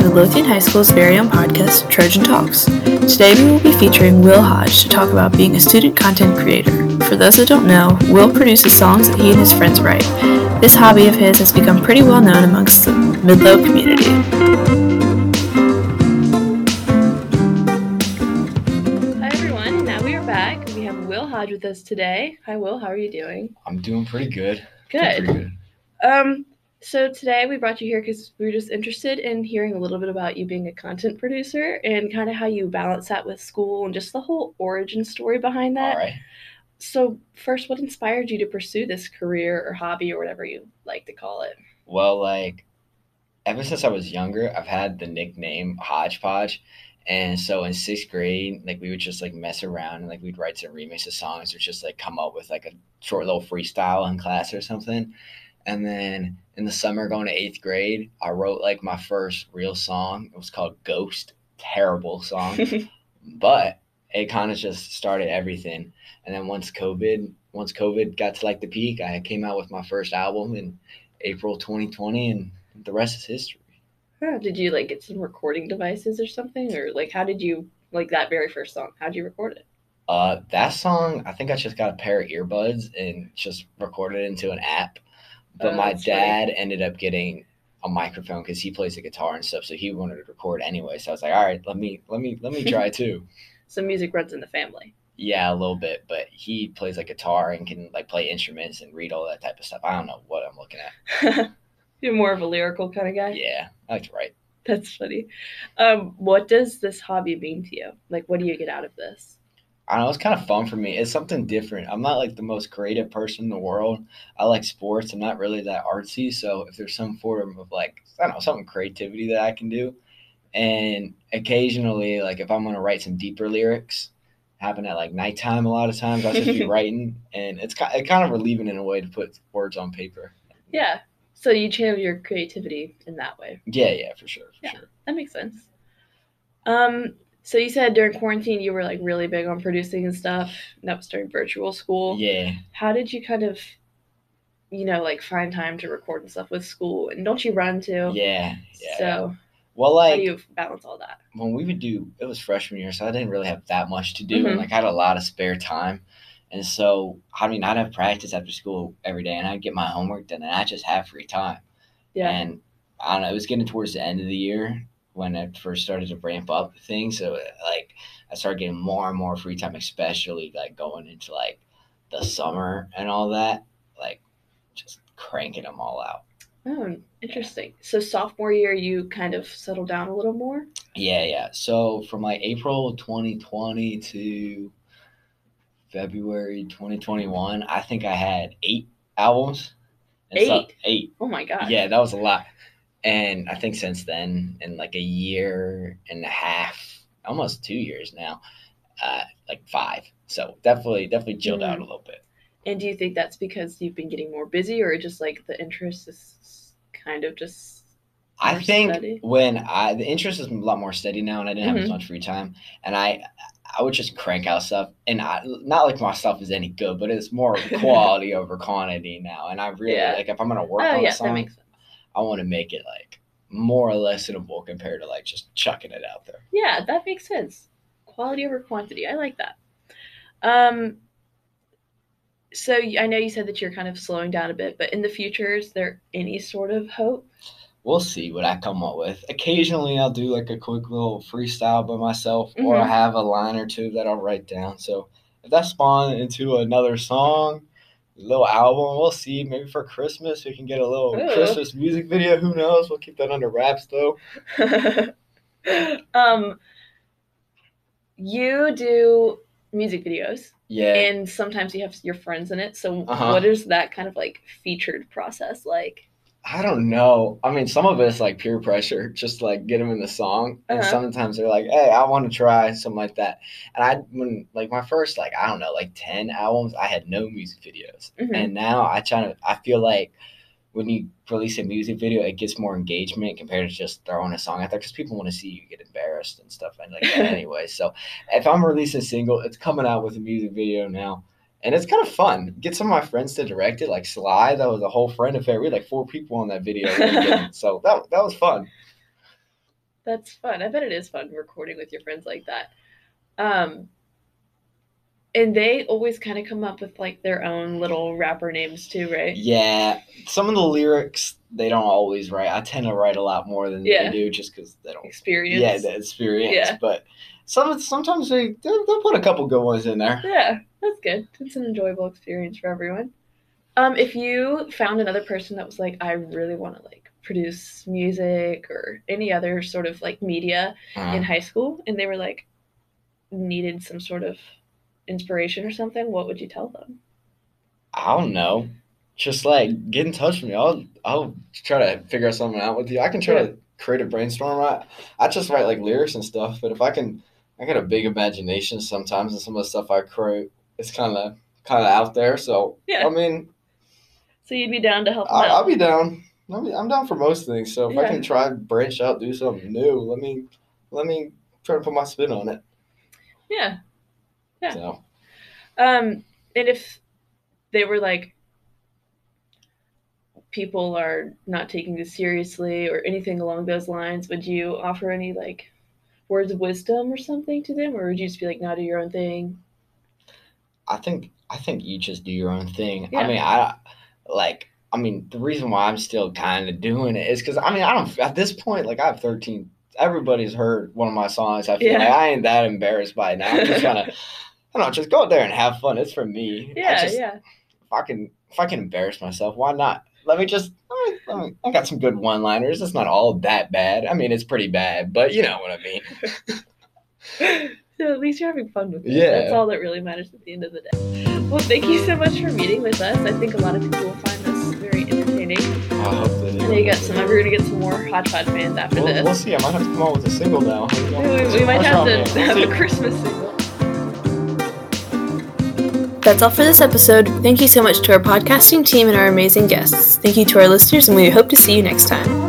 to Lothian High School's very own podcast, Trojan Talks. Today we will be featuring Will Hodge to talk about being a student content creator. For those that don't know, Will produces songs that he and his friends write. This hobby of his has become pretty well known amongst the Midlo community. Hi everyone, now we are back. We have Will Hodge with us today. Hi Will, how are you doing? I'm doing pretty good. Good. Pretty good. Um, so today we brought you here because we're just interested in hearing a little bit about you being a content producer and kind of how you balance that with school and just the whole origin story behind that. All right. So first, what inspired you to pursue this career or hobby or whatever you like to call it? Well, like ever since I was younger, I've had the nickname Hodgepodge. And so in sixth grade, like we would just like mess around and like we'd write some remixes of songs or just like come up with like a short little freestyle in class or something. And then in the summer going to eighth grade, I wrote like my first real song. It was called Ghost. Terrible song. but it kind of just started everything. And then once COVID, once COVID got to like the peak, I came out with my first album in April 2020 and the rest is history. Did you like get some recording devices or something? Or like how did you like that very first song? How'd you record it? Uh, that song, I think I just got a pair of earbuds and just recorded it into an app. But Oh, my dad ended up getting a microphone because he plays the guitar and stuff, so he wanted to record anyway. So I was like, all right, let me let me let me try too. Some music runs in the family. Yeah, a little bit, but he plays like guitar and can like play instruments and read all that type of stuff. I don't know what I'm looking at. You're more of a lyrical kind of guy. Yeah, I like to write. That's funny. Um, what does this hobby mean to you? Like, what do you get out of this? I don't know. It's kind of fun for me. It's something different. I'm not like the most creative person in the world. I like sports. I'm not really that artsy. So if there's some form of like, I don't know, something creativity that I can do, and occasionally, like if I'm gonna write some deeper lyrics, happen at like nighttime a lot of times. I'll just be writing, and it's kind, it kind of relieving in a way to put words on paper. Yeah. So you channel your creativity in that way. Yeah, yeah, for sure, for Yeah. sure. That makes sense. Um, so you said during quarantine you were like really big on producing and stuff. And that was during virtual school. Yeah. How did you kind of, you know, like find time to record and stuff with school? And don't you run too? Yeah, yeah. So Well, how like do you balance all that? when we would do it was freshman year, so I didn't really have that much to do, Mhm. and like I had a lot of spare time, and so I mean I'd have practice after school every day, and I'd get my homework done, and I just have free time. Yeah. And I don't know, it was getting towards the end of the year when I first started to ramp up things, so like I started getting more and more free time, especially like going into like the summer and all that, like just cranking them all out. Oh, interesting. So sophomore year you kind of settled down a little more. Yeah, yeah. So from like April 2020 to February 2021, I think I had eight albums. And so- Eight? eight. Oh my god. Yeah, that was a lot. And I think since then, in like a year and a half, almost two years now, uh, like five. So definitely, definitely chilled out a little bit. And do you think that's because you've been getting more busy, or just like the interest is kind of just? I think steady? when I the interest is a lot more steady now, and I didn't have as Mhm. much free time, and I I would just crank out stuff, and I not like my stuff is any good, but it's more quality over quantity now, and I really Yeah. like if I'm gonna work Oh on yeah, a song, that makes sense. I want to make it like more listenable compared to like just chucking it out there. Yeah, that makes sense. Quality over quantity. I like that. Um. So I know you said that you're kind of slowing down a bit, but in the future, is there any sort of hope? We'll see what I come up with. Occasionally, I'll do like a quick little freestyle by myself, or I have a line or two that I'll write down. So if that spawns into another song, little album, we'll see. Maybe for Christmas we can get a little Ooh. Christmas music video. Who knows? We'll keep that under wraps though. um. You do music videos, Yeah. and sometimes you have your friends in it. So, Uh-huh. what is that kind of like featured process like? I don't know. I mean, some of it's like peer pressure, just like get them in the song, and Uh-huh. sometimes they're like, "Hey, I want to try something like that." And I, when like my first like I don't know, like ten albums, I had no music videos, Mhm. and now I try to. I feel like when you release a music video, it gets more engagement compared to just throwing a song out there because people want to see you get embarrassed and stuff and like anyway. So if I'm releasing a single, it's coming out with a music video now. And it's kind of fun. Get some of my friends to direct it, like Sly. That was a whole friend affair. We had like four people on that video. so that that was fun. That's fun. I bet it is fun recording with your friends like that. Um, and they always kind of come up with like their own little rapper names too, right? Yeah, some of the lyrics they don't always write. I tend to write a lot more than Yeah. they do, just because they don't. Experience. Yeah, the experience. Yeah. But some sometimes they they'll, they'll put a couple good ones in there. Yeah, that's good. It's an enjoyable experience for everyone. Um, if you found another person that was like, I really want to like produce music or any other sort of like media in Uh, high school, and they were like needed some sort of inspiration or something, what would you tell them? I don't know. Just like get in touch with me. I'll I'll try to figure something out with you. I can try to create a brainstorm. I I just write like lyrics and stuff. But if I can, I got a big imagination sometimes, and some of the stuff I create is kind of kind of out there. So Yeah. I mean, So you'd be down to help I, I'll be down. I'll be, I'm down for most things. So if I can try branch out, do something new, let me let me try to put my spin on it. Yeah. Yeah. So Um, and if they were like, people are not taking this seriously or anything along those lines, would you offer any like words of wisdom or something to them, or would you just be like, "No, do your own thing"? I think I think you just do your own thing. Yeah. I mean, I like. I mean, the reason why I'm still kind of doing it is because I mean, I don't. At this point, like I have 13. Everybody's heard one of my songs. I feel Yeah. like I ain't that embarrassed by it now. I'm just trying to. I don't know. Just go out there and have fun. It's for me. I Yeah, just, yeah, If I can, if I can embarrass myself, why not? Let me just. Let me, let me, I got some good one-liners. It's not all that bad. I mean, it's pretty bad, but you know what I mean. so at least you're having fun with it. Yeah. That's all that really matters at the end of the day. Well, thank you so much for meeting with us. I think a lot of people will find this very entertaining. I hope that I know you got some. We're gonna get some more Hot Hodgepodge fans after We'll, this. we'll see. I might have to come out with a single now. we, we might have to have a Christmas single. That's all for this episode. Thank you so much to our podcasting team and our amazing guests. Thank you to our listeners, and we hope to see you next time.